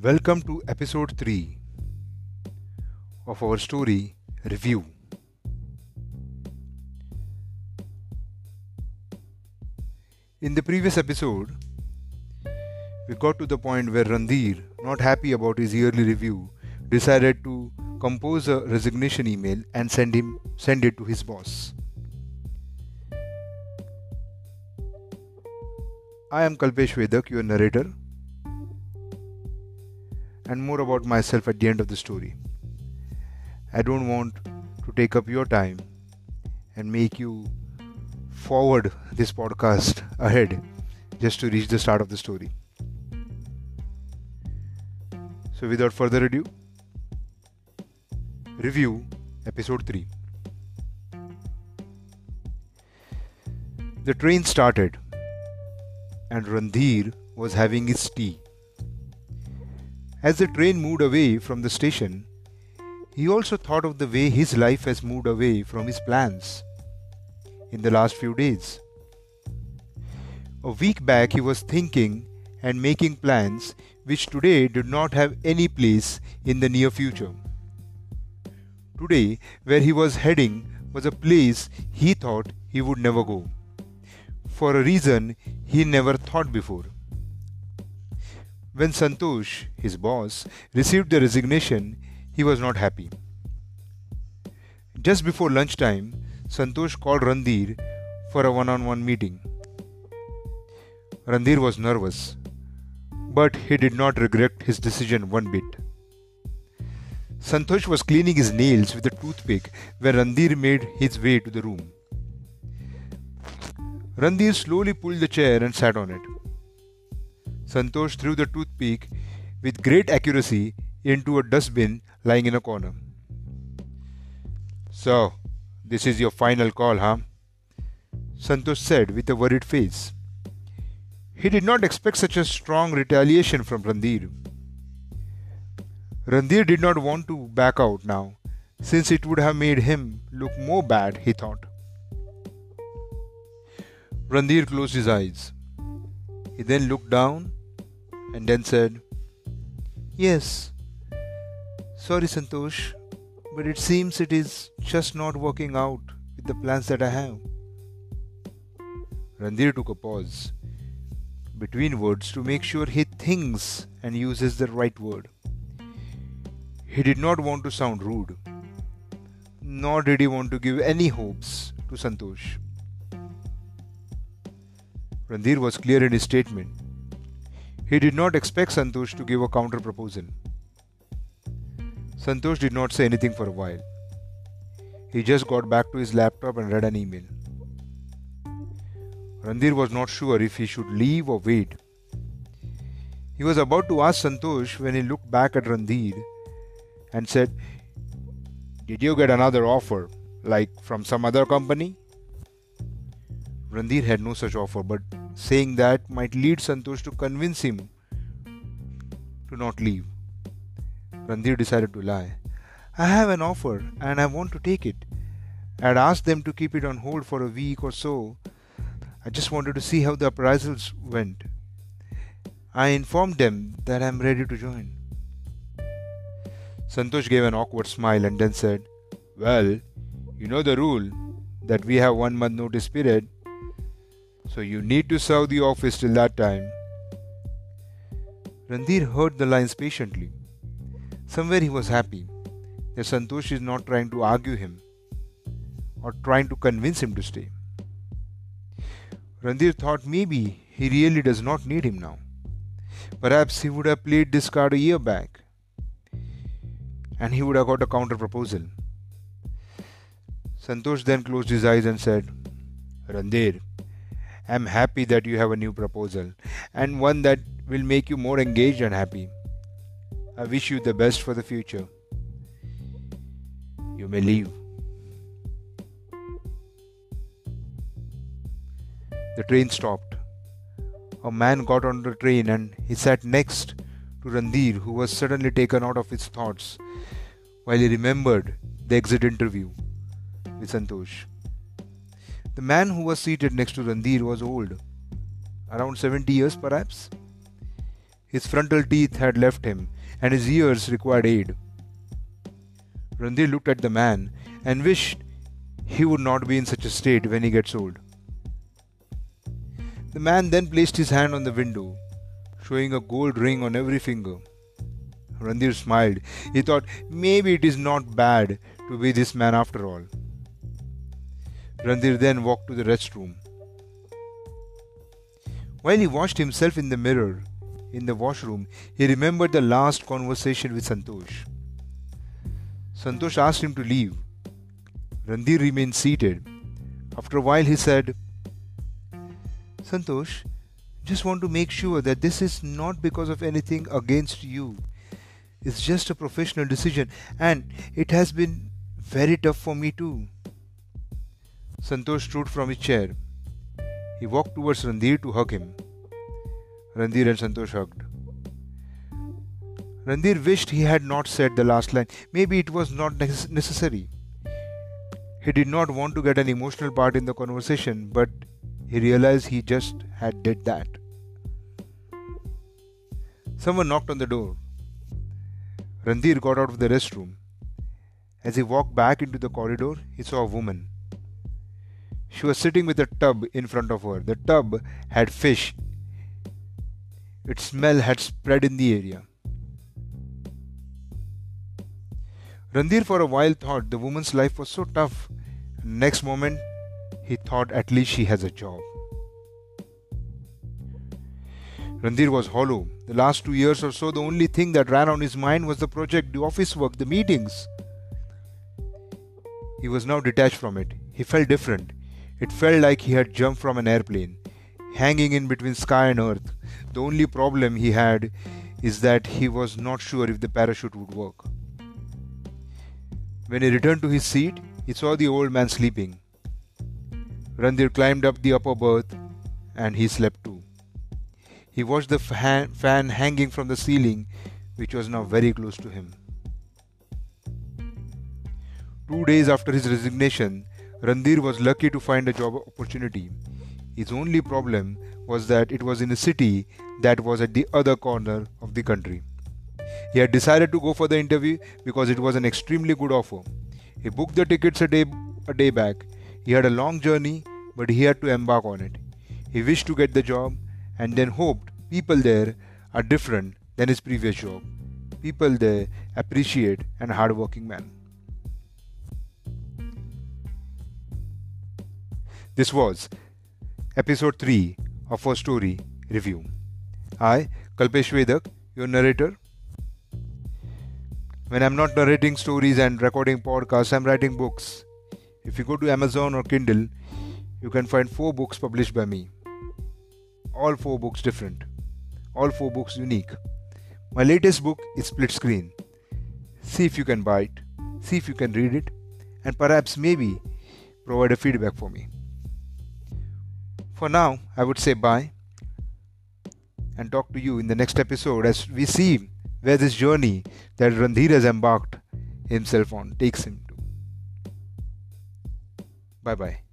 Welcome to episode 3 of our story Review. In the previous episode, we got to the point where Randhir, not happy about his yearly review, decided to compose a resignation email and send him send it to his boss. I am Kalpesh Vedak, your narrator, and more about myself at the end of the story. I don't want to take up your time and make you forward this podcast ahead just to reach the start of the story. So, without further ado, review episode 3. The train started and Randhir was having his tea. As the train moved away from the station, he also thought of the way his life has moved away from his plans in the last few days. A week back, he was thinking and making plans which today did not have any place in the near future. Today, where he was heading was a place he thought he would never go for a reason he never thought before. When Santosh, his boss, received the resignation, he was not happy. Just before lunchtime, Santosh called Randhir for a one on one meeting. Randhir was nervous, but he did not regret his decision one bit. Santosh was cleaning his nails with a toothpick when Randhir made his way to the room. Randhir slowly pulled the chair and sat on it. Santosh threw the toothpick with great accuracy into a dustbin lying in a corner. So, this is your final call, huh? Santosh said with a worried face. He did not expect such a strong retaliation from Randhir. Randhir did not want to back out now, since it would have made him look more bad, he thought. Randhir closed his eyes. He then looked down and then said, Yes. Sorry, Santosh, but it seems it is just not working out with the plans that I have. Randhir took a pause between words to make sure he thinks and uses the right word. He did not want to sound rude, nor did he want to give any hopes to Santosh. Randhir was clear in his statement. He did not expect Santosh to give a counter proposal. Santosh did not say anything for a while. He just got back to his laptop and read an email. Randhir was not sure if he should leave or wait. He was about to ask Santosh when he looked back at Randhir and said, Did you get another offer, like from some other company? Randhir had no such offer, but saying that might lead Santosh to convince him to not leave. Randhir decided to lie. I have an offer and I want to take it. I had asked them to keep it on hold for a week or so. I just wanted to see how the appraisals went. I informed them that I am ready to join. Santosh gave an awkward smile and then said, Well, you know the rule that we have one month notice period so you need to serve the office till that time. Randhir heard the lines patiently. Somewhere he was happy that Santosh is not trying to argue him or trying to convince him to stay. Randhir thought maybe he really does not need him now. Perhaps he would have played this card a year back and he would have got a counter proposal. Santosh then closed his eyes and said, Randhir, I'm happy that you have a new proposal and one that will make you more engaged and happy. I wish you the best for the future. You may leave. The train stopped. A man got on the train and he sat next to Randhir, who was suddenly taken out of his thoughts while he remembered the exit interview with Santosh. The man who was seated next to Randhir was old, around 70 years perhaps. His frontal teeth had left him, and his ears required aid. Randhir looked at the man and wished he would not be in such a state when he gets old. The man then placed his hand on the window, showing a gold ring on every finger. Randhir smiled. He thought maybe it is not bad to be this man after all. Randhir then walked to the restroom. While he washed himself in the mirror in the washroom, he remembered the last conversation with Santosh. Santosh asked him to leave. Randhir remained seated. After a while, he said, Santosh, just want to make sure that this is not because of anything against you. It's just a professional decision, and it has been very tough for me too. Santosh stood from his chair. He walked towards Randhir to hug him. Randhir and Santosh hugged. Randhir wished he had not said the last line. Maybe it was not necessary. He did not want to get an emotional part in the conversation, but he realized he just had did that. Someone knocked on the door. Randhir got out of the restroom. As he walked back into the corridor, he saw a woman. She was sitting with a tub in front of her. The tub had fish. Its smell had spread in the area. Randhir for a while thought the woman's life was so tough. Next moment, he thought at least she has a job. Randhir was hollow. The last two years or so, the only thing that ran on his mind was the project, the office work, the meetings. He was now detached from it. He felt different. It felt like he had jumped from an airplane, hanging in between sky and earth. The only problem he had is that he was not sure if the parachute would work. When he returned to his seat, he saw the old man sleeping. Randhir climbed up the upper berth and he slept too. He watched the fan, fan hanging from the ceiling, which was now very close to him. Two days after his resignation, Randhir was lucky to find a job opportunity. His only problem was that it was in a city that was at the other corner of the country. He had decided to go for the interview because it was an extremely good offer. He booked the tickets a day a day back. He had a long journey, but he had to embark on it. He wished to get the job and then hoped people there are different than his previous job. People there appreciate an hardworking man. This was episode 3 of our story review. I, Kalpesh Vedak, your narrator. When I'm not narrating stories and recording podcasts, I'm writing books. If you go to Amazon or Kindle, you can find four books published by me. All four books different, all four books unique. My latest book is Split Screen. See if you can buy it, see if you can read it, and perhaps maybe provide a feedback for me. For now, I would say bye and talk to you in the next episode as we see where this journey that Randhir has embarked himself on takes him to. Bye bye.